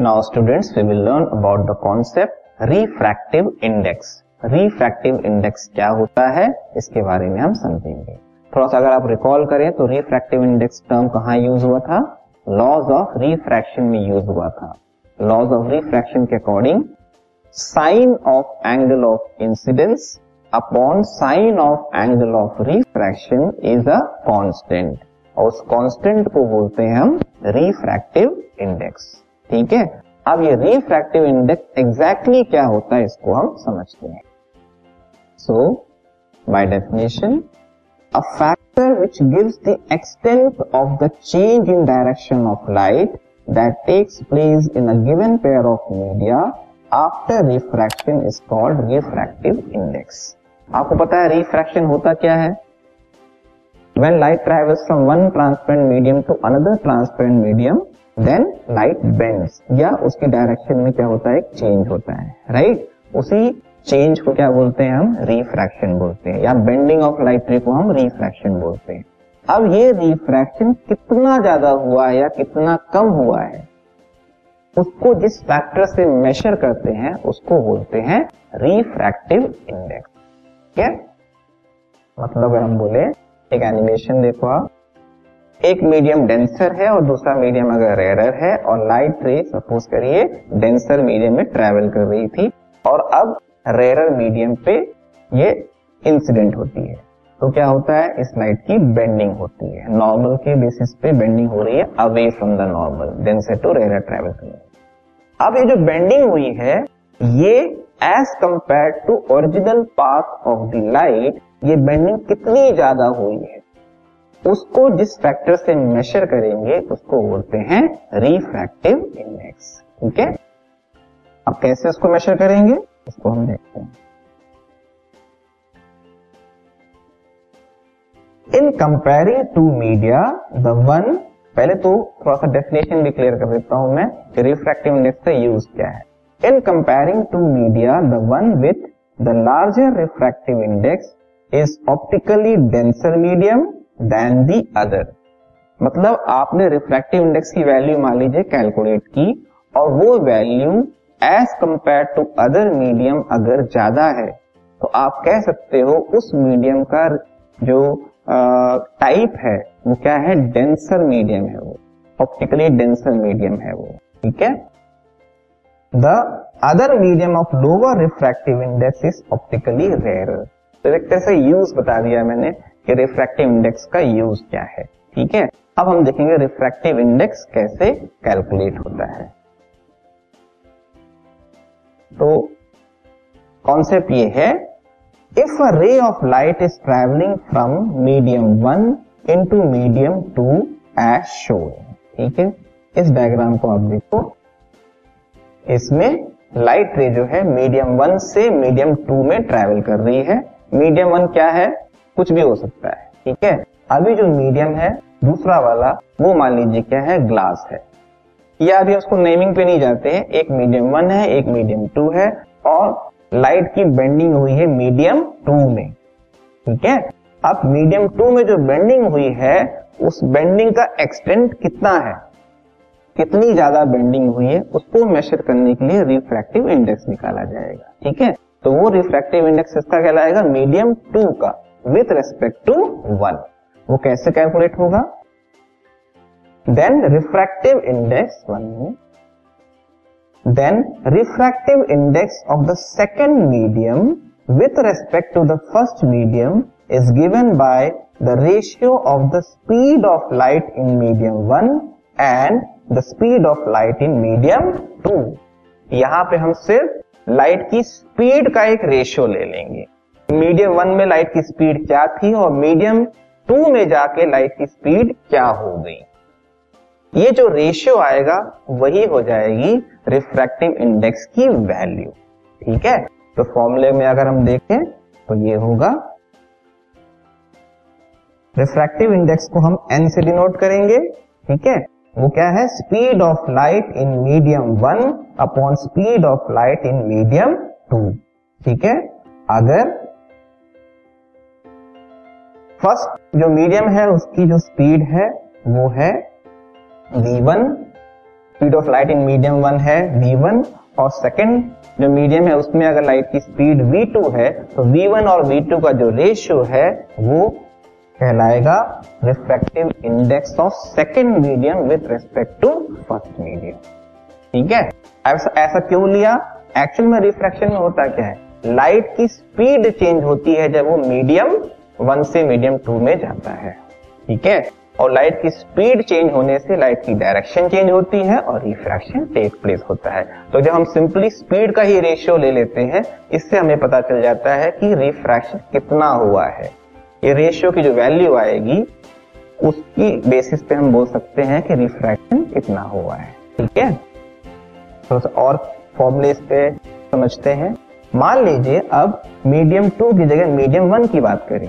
Now students we will learn about the concept refractive index refractive index क्या होता है? इसके बारे में हम समझेंगे। थोड़ा सा अगर आप रिकॉल करें तो रिफ्रैक्टिव इंडेक्स टर्म कहाँ यूज़ हुआ था? लॉज ऑफ़ रिफ्रैक्शन में यूज़ हुआ था। लॉज ऑफ़ रिफ्रैक्शन के according sine of angle of incidence upon sine of angle of refraction is a constant और उस कांस्टेंट को बोलते हैं हम रिफ्रैक्टिव इंडेक्स ठीक है? अब ये रिफ्रैक्टिव इंडेक्स एग्जैक्टली क्या होता है, इसको हम समझते हैं। So by definition a factor which gives the extent of the change in direction of light that takes place in a given pair of media after refraction is called refractive index आपको पता है refraction होता क्या है? When light travels from one transparent medium to another transparent medium then light bends. या उसकी direction में क्या होता है? चेंज होता है राइट right? उसी चेंज को क्या बोलते हैं हम? रिफ्रैक्शन बोलते हैं। या बेंडिंग ऑफ़ लाइट रे को हम रिफ्रैक्शन बोलते हैं। अब ये रिफ्रैक्शन कितना ज़्यादा हुआ है या कितना कम हुआ है, उसको जिस फैक्टर से मेजर करते हैं, उसको बोलते हैं रिफ्रैक्टिव इंडेक्स क्या मतलब हम बोले, एक एनिमेशन देखो आप। एक मीडियम डेंसर है और दूसरा मीडियम अगर रेडर है और लाइट रे सपोज़ करिए डेंसर मीडियम में ट्रेवल कर रही थी और अब रेडर मीडियम पे ये इंसिडेंट होती है। तो क्या होता है? इस लाइट की बेंडिंग होती है। नॉर्मल के बेसिस पे बेंडिंग हो रही है away from the normal denser to raider travel कर अब ये जो बेंडिंग हुई है, ये as compare to original path of the light ये बेंडिंग कितनी ज़्यादा हुई है? उसको जिस फैक्टर से मेजर करेंगे, उसको बोलते हैं रिफ्रैक्टिव इंडेक्स ठीक है? अब कैसे उसको मेजर करेंगे? उसको हम देखते हैं। In comparing to media the one पहले तो थोड़ा सा डेफिनेशन भी क्लियर कर देता हूँ मैं कि रिफ्रैक्टिव इंडेक्स का यूज़ क्या है। In comparing to media the one with the larger refractive index is optically denser medium than the other. मतलब आपने रिफ्रैक्टिव इंडेक्स की वैल्यू मान लीजिए कैलकुलेट की, और वो value as compare to other medium अगर ज़्यादा है तो आप कह सकते हो उस मीडियम का जो टाइप है, वो क्या है? डेंसर मीडियम है वो. ऑप्टिकली डेंसर मीडियम है वो. ठीक है? The other medium of lower refractive index is optically rare तो एक तरह से यूज़ बता दिया मैंने. कि रिफ्रैक्टिव इंडेक्स का यूज़ क्या है, ठीक है? अब हम देखेंगे रिफ्रैक्टिव इंडेक्स कैसे कैलकुलेट होता है। तो कॉन्सेप्ट ये है if a ray of light is travelling from medium one into medium two as shown ठीक है? इस डायग्राम को आप देखो। इसमें लाइट रे जो है मीडियम वन से मीडियम टू में ट्रेवल कर रही है। मीडियम वन क्या है? कुछ भी हो सकता है, ठीक है? अभी जो मीडियम है, दूसरा वाला, वो मान लीजिए क्या है ग्लास है। या अभी उसको नेमिंग पे नहीं जाते हैं, एक मीडियम वन है, एक मीडियम टू है, और लाइट की बेंडिंग हुई है मीडियम टू में, ठीक है? अब मीडियम टू में जो बेंडिंग हुई है, उस बेंडिंग का एक्सटेंट कितना है? कितनी ज़्यादा बेंडिंग हुई है, उसको मेजर करने के लिए रिफ्रैक्टिव इंडेक्स निकाला जाएगा, ठीक है? तो वो रिफ्रैक्टिव इंडेक्स इसका कहलाएगा? मीडियम टू का। विथ रेस्पेक्ट टू वन वो कैसे कैलकुलेट होगा? Then refractive index one then refractive index of the second medium with respect to the first medium is given by the ratio of the speed of light in medium one and the speed of light in medium two यहाँ पे हम सिर्फ़ light की speed का एक ratio ले लेंगे। Medium one में लाइट की स्पीड क्या थी और मीडियम टू में जाके लाइट की स्पीड क्या हो गई? ये जो रेशियो आएगा, वही हो जाएगी रिफ्रैक्टिव इंडेक्स की वैल्यू ठीक है? तो फॉर्मूले में अगर हम देखें तो ये होगा। रिफ्रैक्टिव इंडेक्स को हम एन से डिनोट करेंगे। ठीक है? वो क्या है? Speed of light in medium one upon speed of light in medium two ठीक है? अगर फ़र्स्ट जो मीडियम है, उसकी जो स्पीड है, वो है v1 speed of light in medium one है v1 और सेकेंड जो मीडियम है, उसमें अगर लाइट की स्पीड v2 है तो v1 और v2 का जो रेशियो है, वो कहलाएगा refractive index of second medium with respect to first medium ठीक है? ऐसा ऐसा क्यों लिया? एक्चुअल में रिफ्रैक्शन में होता क्या है? लाइट की स्पीड चेंज होती है जब वो मीडियम वन से मीडियम टू में जाता है, ठीक है? और लाइट की स्पीड चेंज होने से लाइट की डायरेक्शन चेंज होती है और रिफ्रैक्शन टेक प्लेस होता है। तो जब हम सिंपली स्पीड का ही रेशियो ले लेते हैं, इससे हमें पता चल जाता है कि रिफ्रैक्शन कितना हुआ है। ये रेशियो की जो वैल्यू आएगी, उसकी बेसिस पे हम बोल सकते हैं कि रिफ्रैक्शन कितना हुआ है, ठीक है? सा और फॉर्मूले पे समझते हैं। मान लीजिए, अब मीडियम टू की जगह मीडियम वन की बात करें।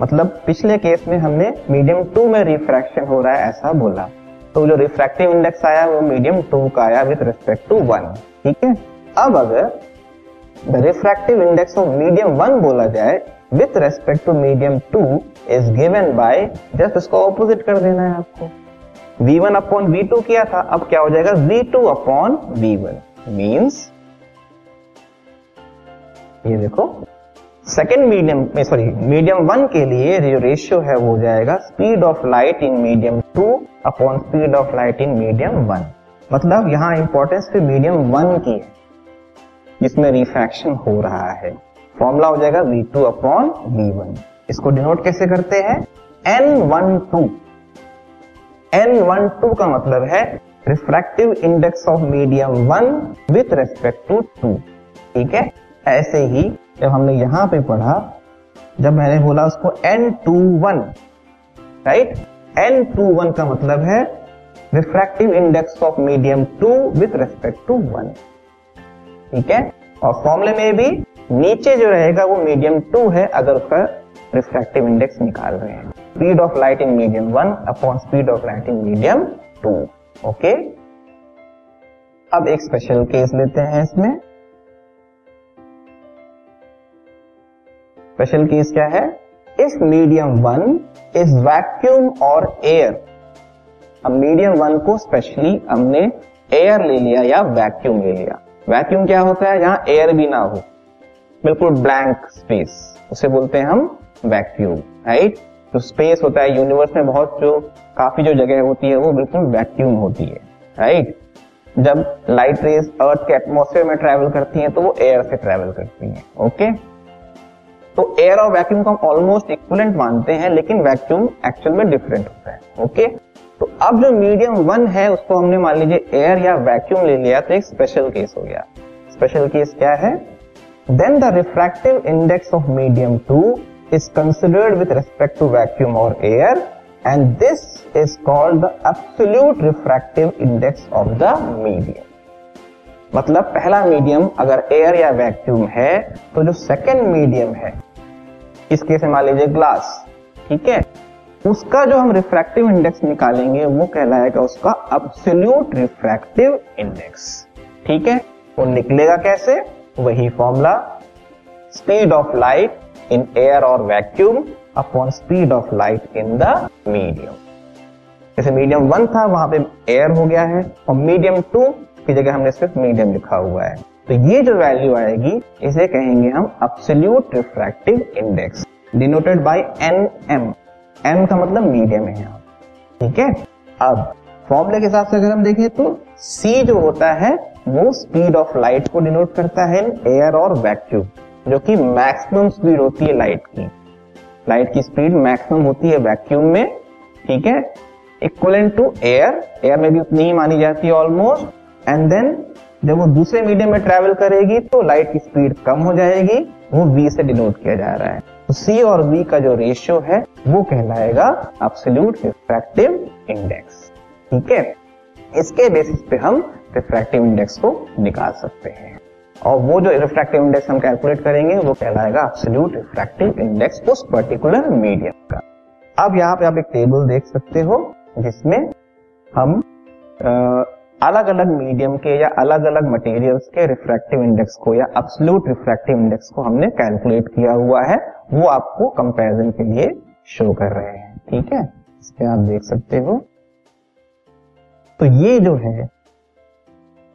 मतलब पिछले केस में हमने मीडियम टू में रिफ्रैक्शन हो रहा है, ऐसा बोला। तो जो रिफ्रैक्टिव इंडेक्स आया, वो मीडियम टू का आया विथ रिस्पेक्ट टू वन ठीक है? अब अगर the refractive index of medium one बोला जाए with respect to medium two is given by just इसको ऑपोजिट कर देना है आपको। V1 अपॉन v2 किया था, अब क्या हो जाएगा? V2 अपॉन v1 मींस ये देखो सेकेंड मीडियम में सॉरी मीडियम वन के लिए जो रेशियो है वो हो जाएगा speed of light in medium two upon speed of light in medium one मतलब यहाँ इंपॉर्टेंस पे मीडियम वन की है, जिसमें रिफ्रैक्शन हो रहा है। फॉर्मूला हो जाएगा V two upon V one इसको डिनोट कैसे करते हैं? N one two N one two का मतलब है refractive index of medium one with respect to two ठीक है? ऐसे ही जब हमने यहाँ पे पढ़ा, जब मैंने बोला उसको N two one right N two one का मतलब है refractive index of medium two with respect to one ठीक है? और फॉर्मूले में भी नीचे जो रहेगा वो मीडियम टू है, अगर उसका रिफ्रैक्टिव इंडेक्स निकाल रहे हैं। Speed of light in medium one upon speed of light in medium two okay अब एक स्पेशल केस लेते हैं इसमें। स्पेशल केस क्या है? If medium one is vacuum और एयर अब मीडियम वन को स्पेशली हमने एयर ले लिया या वैक्यूम ले लिया। वैक्यूम क्या होता है? जहाँ एयर भी ना हो। बिल्कुल ब्लैंक स्पेस उसे बोलते हैं हम वैक्यूम राइट जो स्पेस होता है यूनिवर्स में बहुत जो, काफ़ी जो जगह होती है, वो बिल्कुल वैक्यूम होती है राइट जब लाइट रेज अर्थ के एटमोसफेयर में ट्रेवल करती हैं तो वो एयर से ट्रेवल करती हैं ओके तो एयर और वैक्यूम को हम ऑलमोस्ट इक्वलेंट मानते हैं, लेकिन वैक्यूम एक्चुअल में डिफरेंट होता है ओके तो अब जो मीडियम वन है, उसको हमने मान लीजिए एयर या वैक्यूम ले लिया तो एक स्पेशल केस हो गया। स्पेशल केस क्या है? Then the refractive index of medium two is considered with respect to vacuum और air and this is called the absolute refractive index of the medium मतलब पहला मीडियम अगर एयर या vacuum है तो जो सेकेंड मीडियम है, इस केस में मान लीजिए ग्लास ठीक है? उसका जो हम रिफ्रैक्टिव इंडेक्स निकालेंगे, वो कहलाएगा उसका अब्सोल्यूट रिफ्रैक्टिव इंडेक्स ठीक है? वो निकलेगा कैसे? वही formula speed of light in air और vacuum upon speed of light in the medium जैसे मीडियम वन था, वहाँ पे एयर हो गया है, और मीडियम टू की जगह हमने सिर्फ़ मीडियम लिखा हुआ है। तो ये जो वैल्यू आएगी, इसे कहेंगे हम absolute refractive index denoted by N M M का मतलब मीडियम है ठीक है? अब फॉर्मूले के हिसाब से अगर हम देखें तो सी जो होता है, वो स्पीड ऑफ़ लाइट को डिनोट करता है एयर और वैक्यूम जो कि मैक्सिमम स्पीड होती है लाइट की। लाइट की स्पीड मैक्सिमम होती है वैक्यूम में, ठीक है? इक्वलेंट टू एयर एयर में भी उतनी ही मानी जाती है ऑलमोस्ट एंड देन जब वो दूसरे मीडियम में ट्रेवल करेगी तो लाइट की स्पीड कम हो जाएगी वो v से डिनोट किया जा रहा है। तो c और v का जो रेशियो है वो कहलाएगा एब्सोल्यूट रिफ्रैक्टिव इंडेक्स ठीक है? इसके बेसिस पे हम रिफ्रैक्टिव इंडेक्स को निकाल सकते हैं। और वो जो रिफ्रैक्टिव इंडेक्स हम कैलकुलेट करेंगे वो कहलाएगा एब्सोल्यूट रिफ्रैक्टिव इंडेक्स उस पर्टिकुलर मीडियम का। अब यहाँ पे आप एक टेबल देख सकते हो जिसमें हम आ, अलग अलग मीडियम के या अलग अलग मटेरियल्स के रिफ्रैक्टिव इंडेक्स को या अब्सोल्यूट रिफ्रैक्टिव इंडेक्स को हमने कैलकुलेट किया हुआ है, वो आपको कंपैरिजन के लिए शो कर रहे हैं, ठीक है? इस पे आप देख सकते हो। तो ये जो है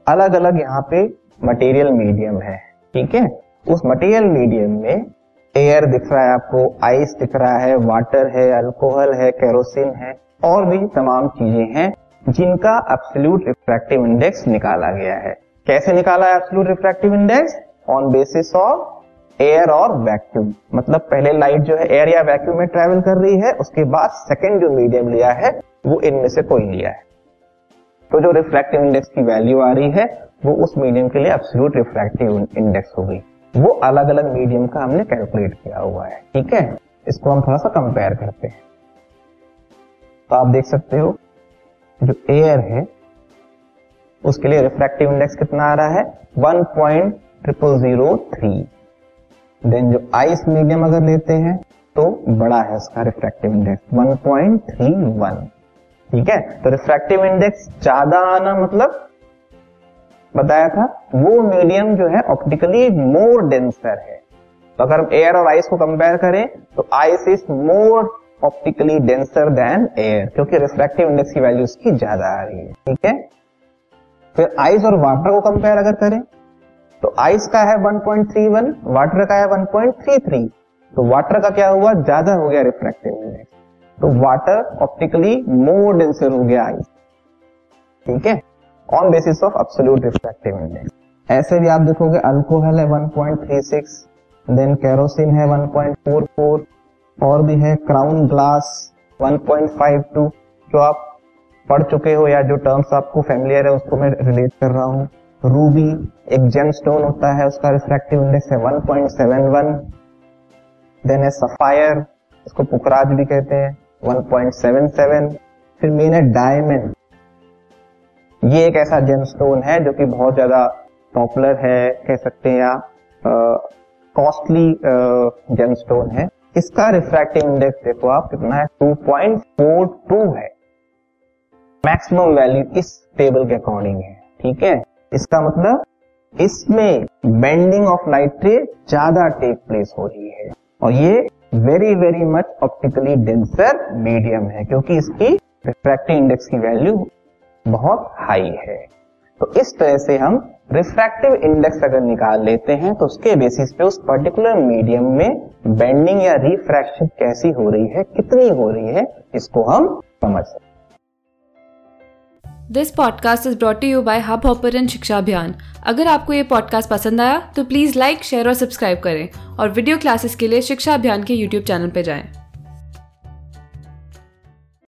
अलग अलग यहाँ पे मटेरियल मीडियम है, ठीक है? उस मटेरियल मीडियम में एयर दिख रहा है आपको आइस दिख रहा है वाटर है अल्कोहल है केरोसिन है, और भी तमाम चीज़ें हैं। जिनका एब्सोल्यूट रिफ्रैक्टिव इंडेक्स निकाला गया है। कैसे निकाला है absolute refractive index on basis of air और वैक्यूम मतलब पहले लाइट जो है एयर या वैक्यूम में ट्रेवल कर रही है, उसके बाद सेकेंड जो मीडियम लिया है, वो इनमें से कोई लिया है। तो जो रिफ्रैक्टिव इंडेक्स की वैल्यू आ रही है, वो उस मीडियम के लिए एब्सोल्यूट रिफ्रैक्टिव इंडेक्स होगी वो अलग अलग मीडियम का हमने कैलकुलेट किया हुआ है। ठीक है? इसको हम थोड़ा सा कंपेयर करते हैं। तो आप देख सकते हो जो एयर है, उसके लिए रिफ्रैक्टिव इंडेक्स कितना आ रहा है? One point triple zero three then जो आइस मीडियम अगर लेते हैं तो बड़ा है उसका रिफ्रैक्टिव इंडेक्स 1.31 ठीक है? तो रिफ्रैक्टिव इंडेक्स ज़्यादा आना मतलब बताया था, वो मीडियम जो है ऑप्टिकली मोर डेंसर है। तो अगर हम एयर और आइस को कंपेयर करें तो ice is more optically denser than air क्योंकि रिफ्रैक्टिव इंडेक्स की वैल्यू उसकी ज़्यादा आ रही है। ठीक है? फिर आइस और वाटर को कंपेयर अगर करें तो आइस का है 1.31 वाटर का है 1.33 तो वाटर का क्या हुआ? ज़्यादा हो गया रिफ्रैक्टिव इंडेक्स तो वाटर ऑप्टिकली मोर डेंसर हो गया आइस ठीक है? On basis of absolute refractive index ऐसे भी आप देखोगे अल्कोहल है 1.36 देन कैरोसिन है 1.44 और भी है क्राउन ग्लास 1.52 जो आप पढ़ चुके हो या जो टर्म्स आपको फेमिलियर है, उसको मैं रिलेट कर रहा हूँ। रूबी एक जेम स्टोन होता है, उसका रिफ्रैक्टिव इंडेक्स है 1.71 देन है सफायर इसको पुकराज भी कहते हैं 1.77 फिर मेन है डायमंड ये एक ऐसा जेम स्टोन है, जो कि बहुत ज़्यादा पॉपुलर है, कह सकते हैं या कॉस्टली जेम स्टोन है। इसका रिफ्रैक्टिव इंडेक्स देखो आप कितना है? 2.42 है। मैक्सिमम वैल्यू इस टेबल के अकॉर्डिंग है, ठीक है? इसका मतलब इसमें बेंडिंग ऑफ़ लाइट रे ज़्यादा टेक प्लेस हो रही है। और ये very very much optically denser medium है, क्योंकि इसकी रिफ्रैक्टिव इंडेक्स की वैल्यू बहुत हाई है। तो इस तरह से हम रिफ्रैक्टिव इंडेक्स अगर निकाल लेते हैं तो उसके बेसिस पे उस पर्टिकुलर मीडियम में बेंडिंग या रिफ्रैक्शन कैसी हो रही है, कितनी हो रही है, इसको हम समझ सकते this podcast is brought you by hub hopper Shiksha Abhiyan अगर आपको ये पॉडकास्ट पसंद आया तो प्लीज़ लाइक शेयर और सब्सक्राइब करें। और वीडियो क्लासेस के लिए शिक्षा अभियान के यूट्यूब चैनल पर जाएँ।